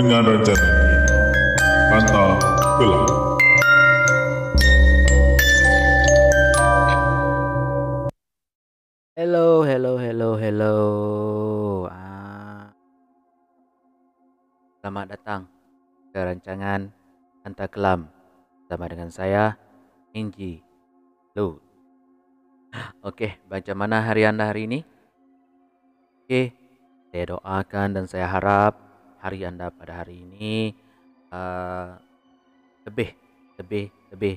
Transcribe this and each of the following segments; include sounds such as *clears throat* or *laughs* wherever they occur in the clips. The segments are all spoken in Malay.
dengan rancangan ini. Kata gelap. Hello, hello, hello, hello. Ah. Selamat datang ke rancangan Hantar Kelam bersama dengan saya, Inji Lu. Okey, macam mana hari anda hari ini? Okey, saya doakan dan saya harap hari anda pada hari ini uh, lebih, lebih, lebih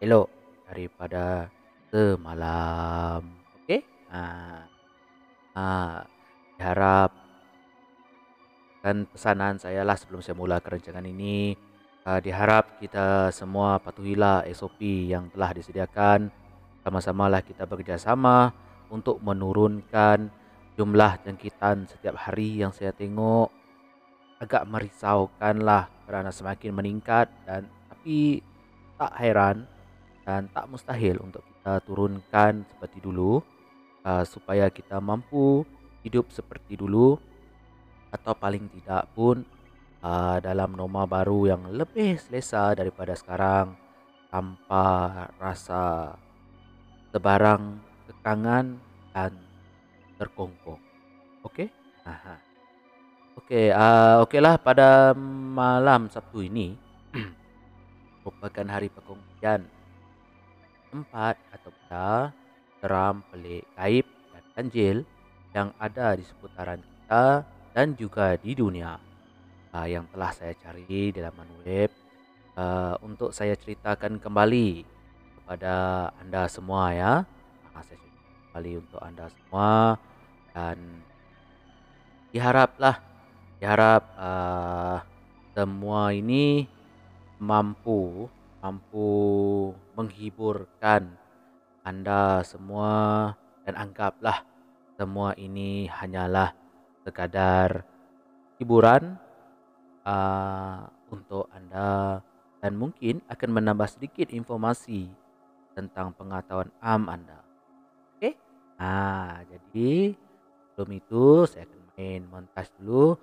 elok daripada semalam. Okey? Ah, ah, harap dan pesanan saya lah sebelum saya mula kerancangan ini uh, diharap kita semua patuhilah SOP yang telah disediakan sama-sama lah kita bekerjasama untuk menurunkan jumlah jangkitan setiap hari yang saya tengok agak merisaukan lah kerana semakin meningkat dan tapi tak heran dan tak mustahil untuk kita turunkan seperti dulu uh, supaya kita mampu hidup seperti dulu atau paling tidak pun uh, dalam norma baru yang lebih selesa daripada sekarang tanpa rasa sebarang kekangan dan terkongkong. Okey? Aha. Okey, uh, okeylah pada malam Sabtu ini. *clears throat* Merupakan hari perkongsian tempat atau benda seram, pelik, gaib dan ganjil yang ada di seputaran kita dan juga di dunia. Uh, yang telah saya cari di laman web. Uh, untuk saya ceritakan kembali kepada anda semua ya. Uh, saya ceritakan kembali untuk anda semua dan diharaplah diharap uh, semua ini mampu mampu menghiburkan anda semua dan anggaplah semua ini hanyalah sekadar hiburan uh, untuk anda dan mungkin akan menambah sedikit informasi tentang pengetahuan am anda. Okey? Ah, jadi sebelum itu saya akan main montage dulu.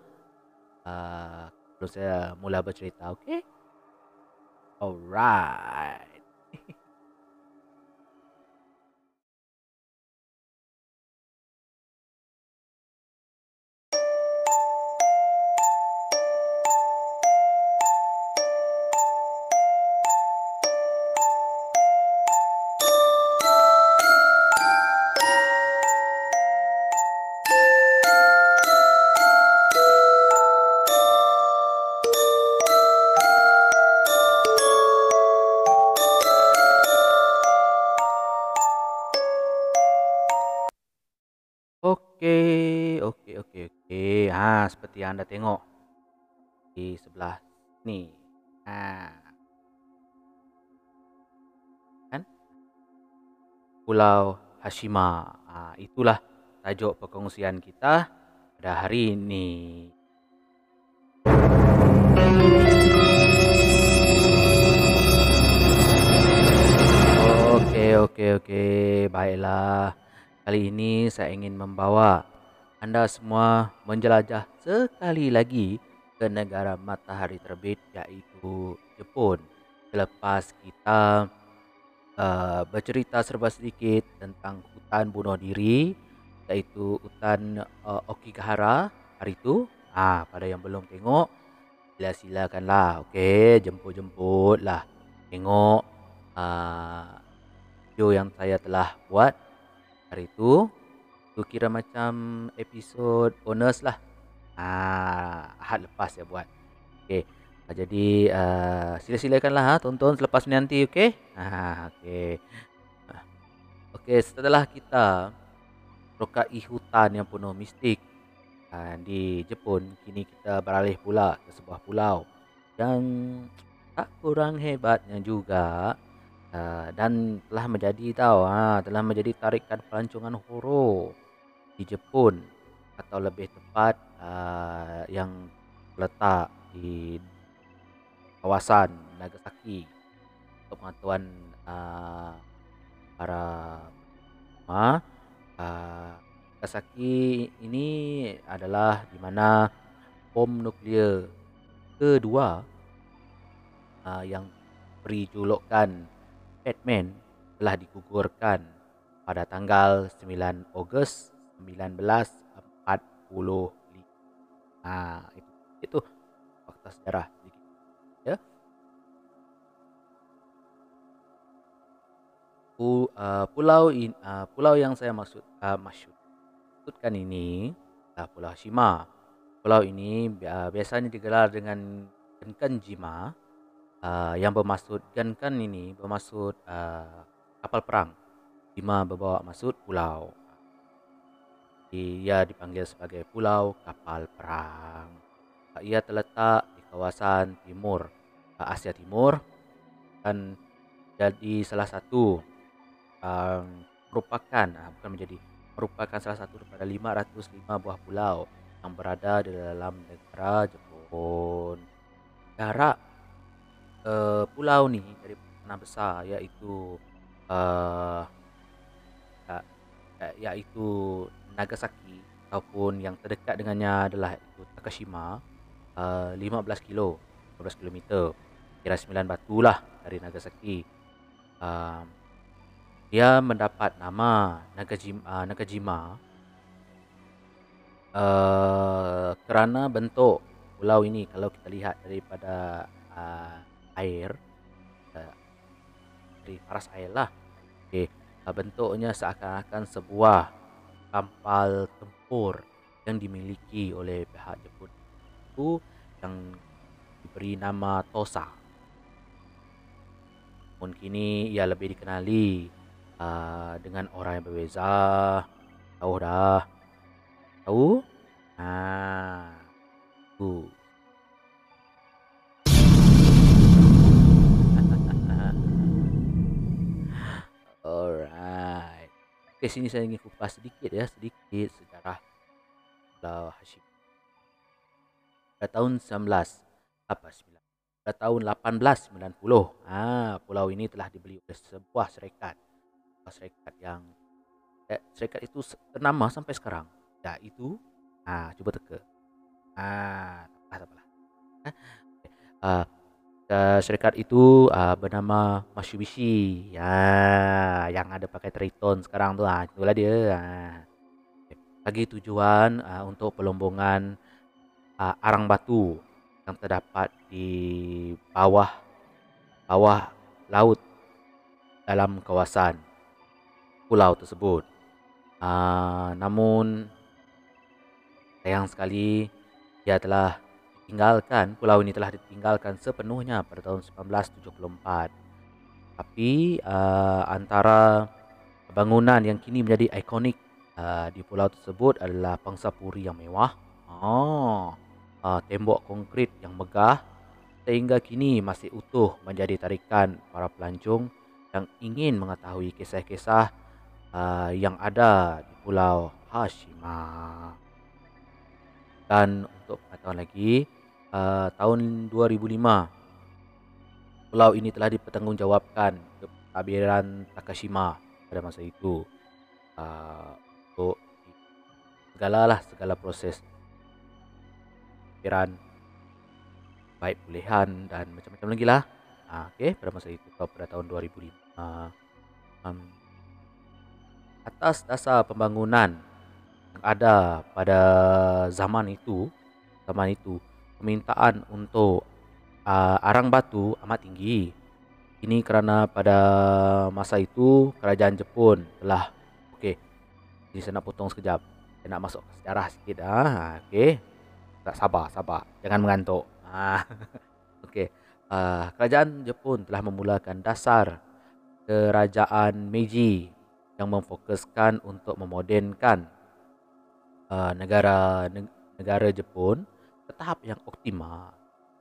Uh, sebelum saya mula bercerita, okey? Alright. *laughs* seperti yang anda tengok di sebelah ni. Ha. Kan? Pulau Hashima. Ha, itulah tajuk perkongsian kita pada hari ini. Okey, okey, okey. Baiklah. Kali ini saya ingin membawa anda semua menjelajah sekali lagi ke negara matahari terbit iaitu Jepun. Selepas kita uh, bercerita serba sedikit tentang hutan bunuh diri iaitu hutan uh, Okigahara hari itu. Ah, pada yang belum tengok, sila silakanlah. Okey, jemput-jemputlah. Tengok uh, video yang saya telah buat hari tu tu kira macam episod bonus lah. Ah ahad lepas saya buat. Okey. Ah, jadi uh, sila-silakanlah ha tonton selepas ni nanti okey? Ah okey. Ah, okey setelah kita rokai hutan yang penuh mistik uh, di Jepun kini kita beralih pula ke sebuah pulau yang tak kurang hebatnya juga. Uh, dan telah menjadi tahu ha, telah menjadi tarikan pelancongan horor di Jepun atau lebih tepat uh, yang letak di kawasan Nagasaki untuk pengetahuan uh, para uh, uh, Nagasaki ini adalah di mana bom nuklear kedua uh, yang beri julukan Batman telah digugurkan pada tanggal 9 Ogos 1945. Ah itu itu fakta sejarah. Ya. Uh, pulau in, uh, pulau yang saya maksud uh, maksudkan ini adalah Pulau Shima. Pulau ini biasanya digelar dengan Genkan uh, yang bermaksud Genkan ini bermaksud kapal perang. Shima berbawa maksud pulau ia dipanggil sebagai Pulau Kapal Perang. Ia terletak di kawasan timur Asia Timur dan jadi salah satu um, merupakan uh, bukan menjadi merupakan salah satu daripada 505 buah pulau yang berada di dalam negara Jepun. Jarak uh, pulau ni dari tanah besar iaitu uh, iaitu Nagasaki ataupun yang terdekat dengannya adalah itu Takashima uh, 15 kilo 15 km kira 9 batu lah dari Nagasaki. Uh, dia mendapat nama Nagajima, uh, Nagajima uh, kerana bentuk pulau ini. Kalau kita lihat daripada uh, air uh, dari paras air lah. Okay. uh, bentuknya seakan-akan sebuah kapal tempur yang dimiliki oleh pihak Jepun itu yang diberi nama Tosa. Pun kini ia lebih dikenali uh, dengan orang yang berbeza. Tahu dah? Tahu? Ah, tu. *laughs* Okey, sini saya ingin kupas sedikit ya, sedikit sejarah Pulau Hashim. Pada tahun 19 apa 9? Pada tahun 1890, ah pulau ini telah dibeli oleh sebuah syarikat. Sebuah syarikat yang eh, syarikat itu ternama sampai sekarang. Ya, itu ah cuba teka. Ah, tak apa-apa. Eh, ah, uh, syarikat itu uh, bernama Mitsubishi ya yang ada pakai Triton sekarang tu ah itulah dia uh. bagi tujuan uh, untuk pelombongan uh, arang batu yang terdapat di bawah bawah laut dalam kawasan pulau tersebut uh, namun sayang sekali dia telah ditinggalkan, pulau ini telah ditinggalkan sepenuhnya pada tahun 1974. Tapi uh, antara bangunan yang kini menjadi ikonik uh, di pulau tersebut adalah pangsa puri yang mewah. Oh, uh, tembok konkrit yang megah sehingga kini masih utuh menjadi tarikan para pelancong yang ingin mengetahui kisah-kisah uh, yang ada di pulau Hashima. Dan untuk pengetahuan lagi, uh, tahun 2005 pulau ini telah dipertanggungjawabkan ke tabiran Takashima pada masa itu. Uh, untuk segala lah segala proses pikiran baik pulihan dan macam-macam lagi lah. Uh, okay, pada masa itu pada tahun 2005 uh, um, atas dasar pembangunan yang ada pada zaman itu zaman itu permintaan untuk uh, arang batu amat tinggi. Ini kerana pada masa itu kerajaan Jepun telah okey. Jadi saya nak potong sekejap. Saya nak masuk ke sejarah sikit ah. Okey. Tak sabar, sabar. Jangan mengantuk. Ah. *laughs* okey. Uh, kerajaan Jepun telah memulakan dasar kerajaan Meiji yang memfokuskan untuk memodenkan uh, negara negara Jepun ke tahap yang optimal.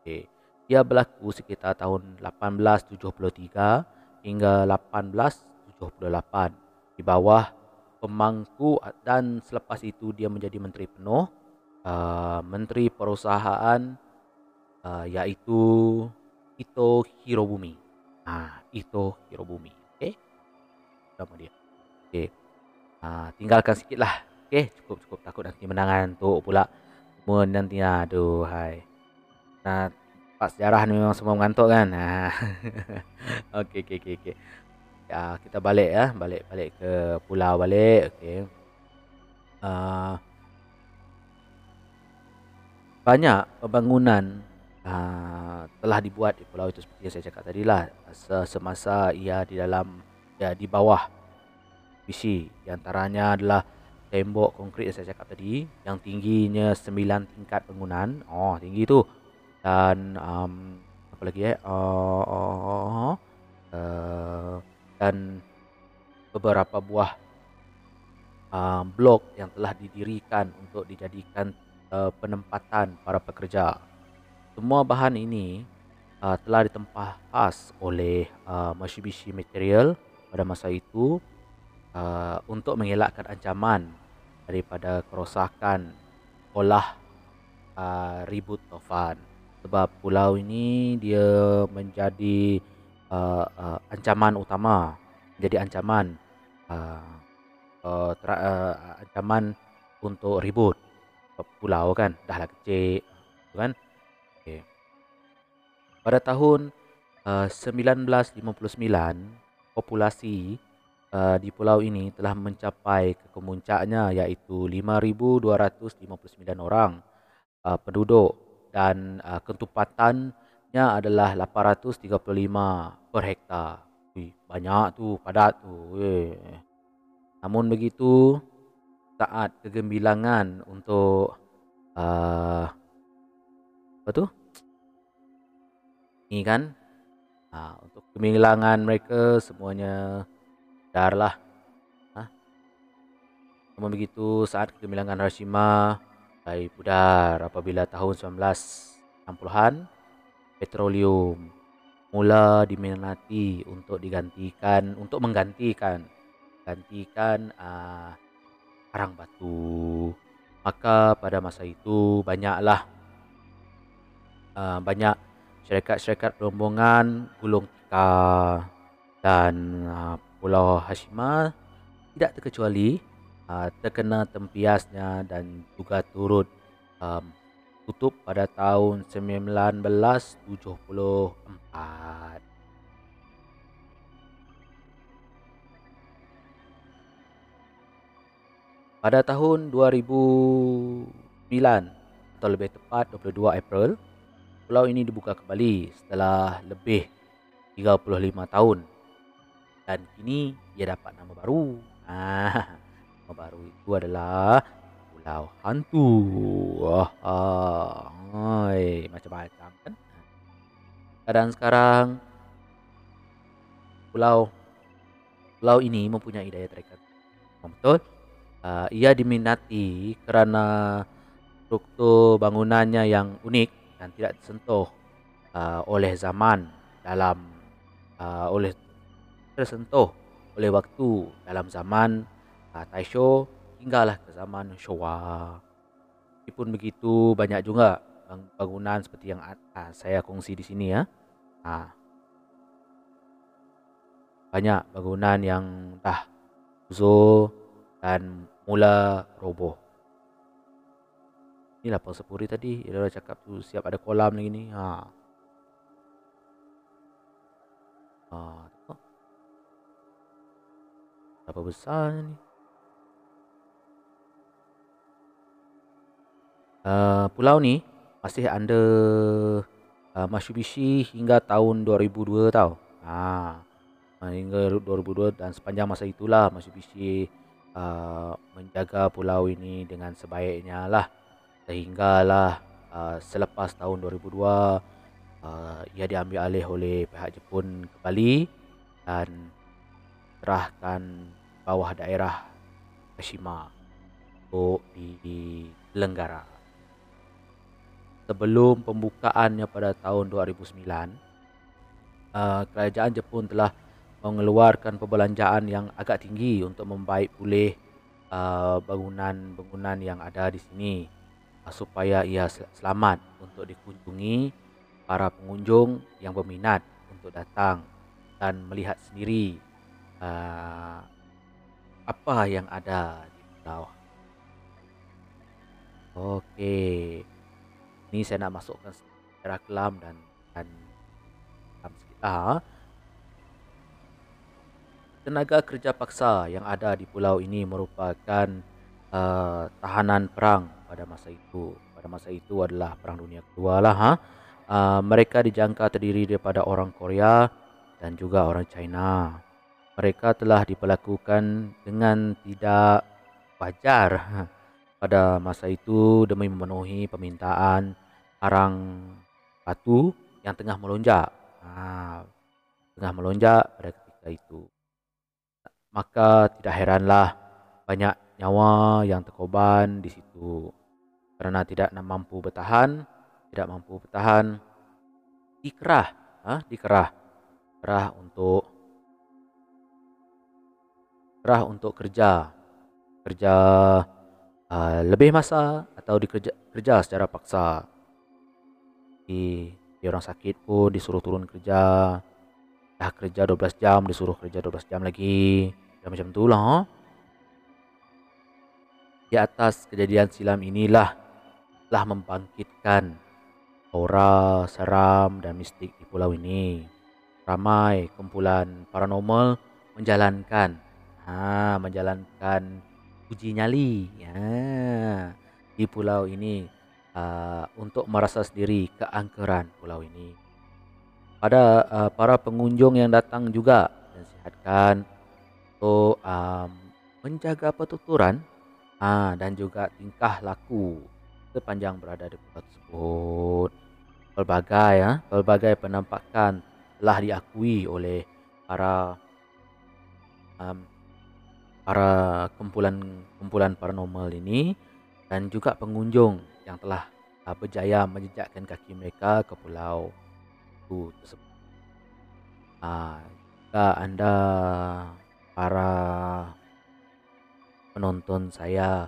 Okay. Ia berlaku sekitar tahun 1873 hingga 1878 di bawah pemangku dan selepas itu dia menjadi menteri penuh uh, menteri perusahaan uh, iaitu Ito Hirobumi. Ah, Ito Hirobumi. Okey. Nama dia. Okey. Ha, tinggalkan sikit lah. Okay, cukup cukup takut nanti menangan tu pula. Semua nanti aduh hai. Nah, pak sejarah ni memang semua mengantuk kan. *laughs* Ha. okey okey okey okey. Ya, kita balik ya, balik balik ke pulau balik. Okey. Uh, banyak pembangunan uh, telah dibuat di pulau itu seperti yang saya cakap tadi lah semasa ia di dalam ya di bawah visi di antaranya adalah tembok konkrit yang saya cakap tadi yang tingginya 9 tingkat bangunan oh tinggi tu. Dan um, apa lagi eh? Uh, uh, uh, dan beberapa buah uh, blok yang telah didirikan untuk dijadikan uh, penempatan para pekerja. Semua bahan ini uh, telah ditempah khas oleh uh, Mitsubishi Material pada masa itu uh, untuk mengelakkan ancaman daripada kerosakan olah uh, ribut tofan. Sebab pulau ini dia menjadi uh, uh, ancaman utama, jadi ancaman uh, uh, uh, ancaman untuk ribut pulau kan dah lah kecil kan okay. pada tahun uh, 1959 populasi uh, di pulau ini telah mencapai ke kemuncaknya iaitu 5259 orang uh, penduduk dan uh, ketupatannya adalah 835 per hektar Wih, banyak tu padat tu Wih. namun begitu saat kegembilangan untuk uh, apa tu? Ini kan uh, untuk kegembilangan mereka semuanya darlah. Ha? Namun begitu saat kegembilangan Hiroshima dari pudar apabila tahun 1960-an petroleum mula diminati untuk digantikan untuk menggantikan gantikan uh, karang batu. Maka pada masa itu banyaklah uh, banyak syarikat-syarikat rombongan gulung tika dan uh, Pulau Hashima tidak terkecuali uh, terkena tempiasnya dan juga turut um, tutup pada tahun 1974. Pada tahun 2009 atau lebih tepat 22 April, pulau ini dibuka kembali setelah lebih 35 tahun. Dan kini ia dapat nama baru. Ah, *laughs* nama baru itu adalah Pulau Hantu. Wah, ah, macam-macam kan. Dan sekarang pulau pulau ini mempunyai daya tarik. Betul? uh, ia diminati kerana struktur bangunannya yang unik dan tidak tersentuh uh, oleh zaman dalam uh, oleh tersentuh oleh waktu dalam zaman uh, Taisho hinggalah ke zaman Showa. Meskipun begitu banyak juga bangunan seperti yang uh, saya kongsi di sini ya. Uh, banyak bangunan yang dah usul dan mula roboh. Inilah Sepuri tadi. Dia dah cakap tu siap ada kolam lagi ni. Ha. Ha, Berapa besar ni? Uh, pulau ni masih under uh, Mitsubishi hingga tahun 2002 tau. Ha. Hingga 2002 dan sepanjang masa itulah Mitsubishi uh, menjaga pulau ini dengan sebaiknya lah sehinggalah uh, selepas tahun 2002 uh, ia diambil alih oleh pihak Jepun kembali dan serahkan bawah daerah Kashima untuk di Lenggara. Sebelum pembukaannya pada tahun 2009, uh, kerajaan Jepun telah mengeluarkan perbelanjaan yang agak tinggi untuk membaik pulih uh, bangunan-bangunan yang ada di sini uh, supaya ia selamat untuk dikunjungi para pengunjung yang berminat untuk datang dan melihat sendiri uh, apa yang ada di pulau. Okey. Ni saya nak masukkan secara kelam dan dan kelam sikit lah. Tenaga kerja paksa yang ada di pulau ini merupakan uh, tahanan perang pada masa itu. Pada masa itu adalah Perang Dunia Kedua lah. Ha? Uh, mereka dijangka terdiri daripada orang Korea dan juga orang China. Mereka telah diperlakukan dengan tidak wajar pada masa itu demi memenuhi permintaan arang batu yang tengah melonjak. Ha, tengah melonjak pada ketika itu maka tidak heranlah banyak nyawa yang terkorban di situ kerana tidak mampu bertahan tidak mampu bertahan dikerah ha? dikerah kerah untuk kerah untuk kerja. Kerja uh, lebih masa atau dikerja kerja secara paksa. Di, di orang sakit pun disuruh turun kerja. Dah kerja 12 jam disuruh kerja 12 jam lagi. Dan macam tu lah ha? di atas kejadian silam inilah telah membangkitkan aura seram dan mistik di pulau ini. Ramai kumpulan paranormal menjalankan ha menjalankan uji nyali. Ya. Di pulau ini uh, untuk merasa sendiri keangkeran pulau ini. Pada uh, para pengunjung yang datang juga nasihatkan untuk um, menjaga pertuturan uh, dan juga tingkah laku sepanjang berada di pulau tersebut. Pelbagai ya, pelbagai penampakan telah diakui oleh para um, para kumpulan-kumpulan paranormal ini dan juga pengunjung yang telah uh, berjaya menjejakkan kaki mereka ke pulau buku tersebut. Ah, jika anda para penonton saya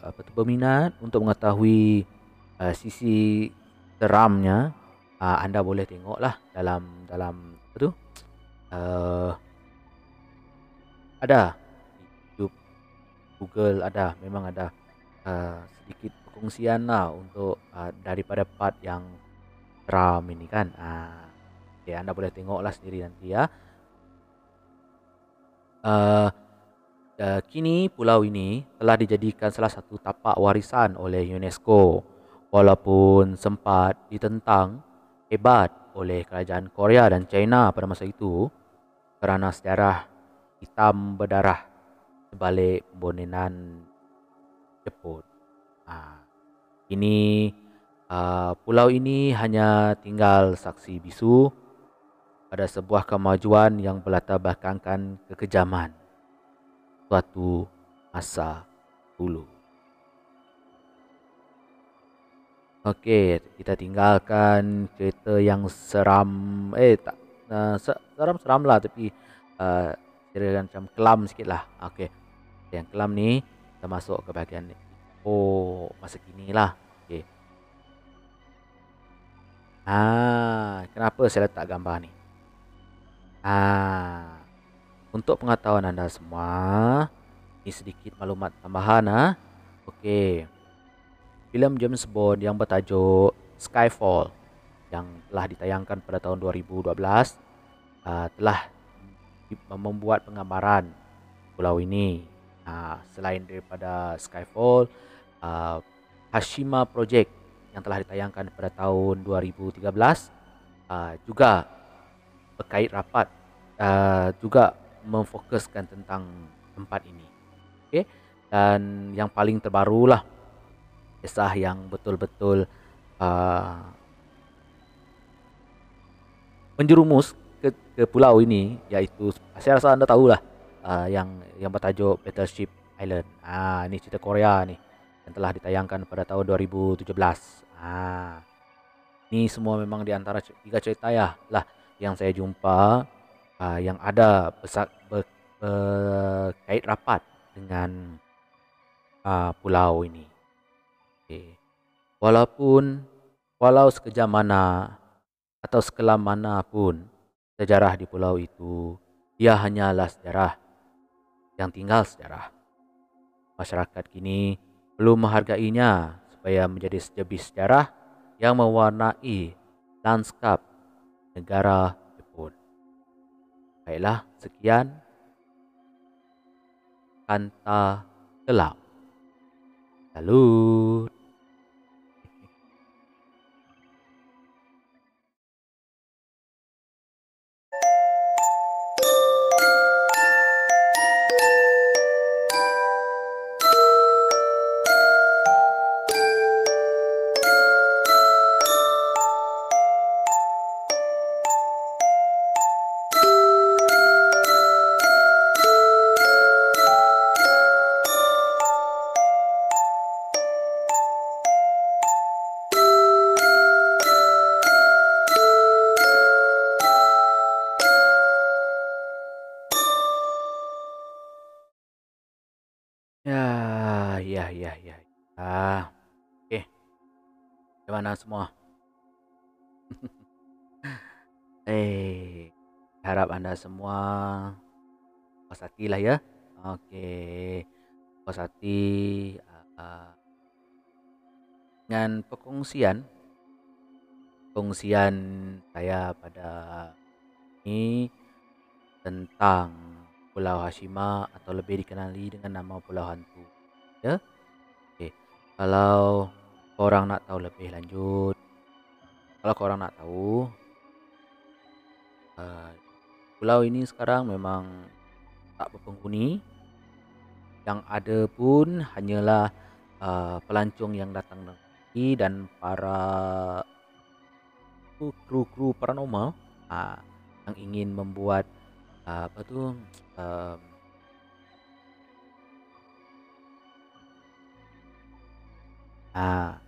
apa tu berminat untuk mengetahui uh, sisi seramnya, anda boleh tengoklah dalam dalam apa tu? Ada YouTube, Google ada, memang ada uh, sedikit perkongsian lah untuk uh, daripada part yang ram ini kan. Ah, ya anda boleh tengoklah sendiri nanti ya. Uh, uh, kini pulau ini telah dijadikan salah satu tapak warisan oleh UNESCO walaupun sempat ditentang hebat oleh kerajaan Korea dan China pada masa itu kerana sejarah hitam berdarah sebalik pembunuhan Jepun. Ah, ini Uh, pulau ini hanya tinggal saksi bisu pada sebuah kemajuan yang berlatar belakangkan kekejaman suatu masa dulu. Okey, kita tinggalkan cerita yang seram. Eh, tak uh, seram-seram lah tapi uh, cerita macam kelam sikit lah. Okey, yang kelam ni kita masuk ke bahagian oh masa kini lah. Ah, kenapa saya letak gambar ni? Ah, untuk pengetahuan anda semua, ini sedikit maklumat tambahan ah. Okey. Filem James Bond yang bertajuk Skyfall yang telah ditayangkan pada tahun 2012 uh, telah membuat penggambaran pulau ini. Uh, selain daripada Skyfall, uh, Hashima Project yang telah ditayangkan pada tahun 2013 uh, juga berkait rapat uh, juga memfokuskan tentang tempat ini. Okey. Dan yang paling terbarulah kisah yang betul-betul uh, menjerumus ke, pulau ini iaitu saya rasa anda tahulah uh, yang yang bertajuk Battleship Island. Ah ini cerita Korea ni yang telah ditayangkan pada tahun 2017. Ha. Ni semua memang di antara tiga cerita ya lah yang saya jumpa uh, yang ada besak ber, berkait rapat dengan uh, pulau ini. Okay. Walaupun walau sekejap mana atau sekelam mana pun sejarah di pulau itu ia hanyalah sejarah yang tinggal sejarah. Masyarakat kini belum menghargainya supaya menjadi sejebis sejarah yang mewarnai lanskap negara Jepun. Baiklah, sekian. Kanta gelap. Salut. Semua puas hati lah ya. Oke, puas hati uh, dengan perkongsian perkongsian saya pada ini tentang Pulau Hashima atau lebih dikenali dengan nama Pulau Hantu. Ya. Okey. Kalau korang nak tahu lebih lanjut, kalau korang nak tahu uh, pulau ini sekarang memang tak berpenghuni. Yang ada pun hanyalah uh, pelancong yang datang lagi dan para kru-kru paranormal uh, yang ingin membuat uh, apa tu um, ah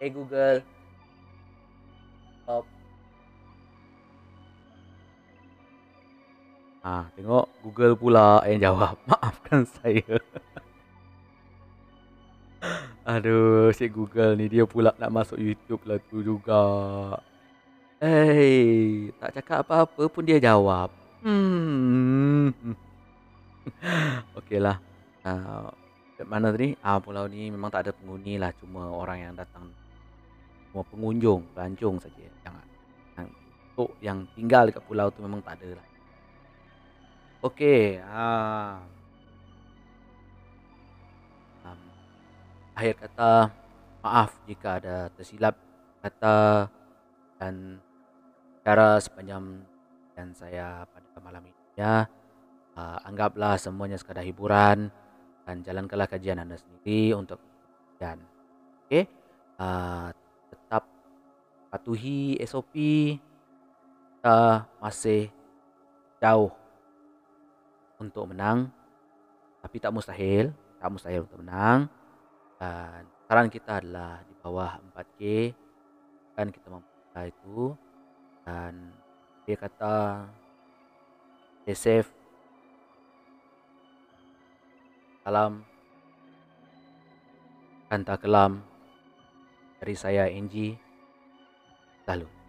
Hey Google Stop Ah, tengok Google pula yang jawab. *laughs* Maafkan saya. Aduh, si Google ni dia pula nak masuk YouTube lah tu juga. Hey, tak cakap apa-apa pun dia jawab. Hmm. *laughs* Okeylah. Uh, mana tadi? Ah, pulau ni memang tak ada penghuni lah. Cuma orang yang datang. Cuma pengunjung, pelancong saja. Jangan. Yang, untuk yang tinggal dekat pulau tu memang tak ada lah. Okey. Ah. akhir kata maaf jika ada tersilap kata dan cara sepanjang dan saya pada malam ini ya uh, anggaplah semuanya sekadar hiburan dan jalankanlah kajian anda sendiri untuk dan oke okay? uh, patuhi SOP kita masih jauh untuk menang tapi tak mustahil tak mustahil untuk menang. Dan saran kita adalah di bawah 4K kan kita mampu itu. Dan dia kata stay safe. Salam. Kanta kelam dari saya NG lalu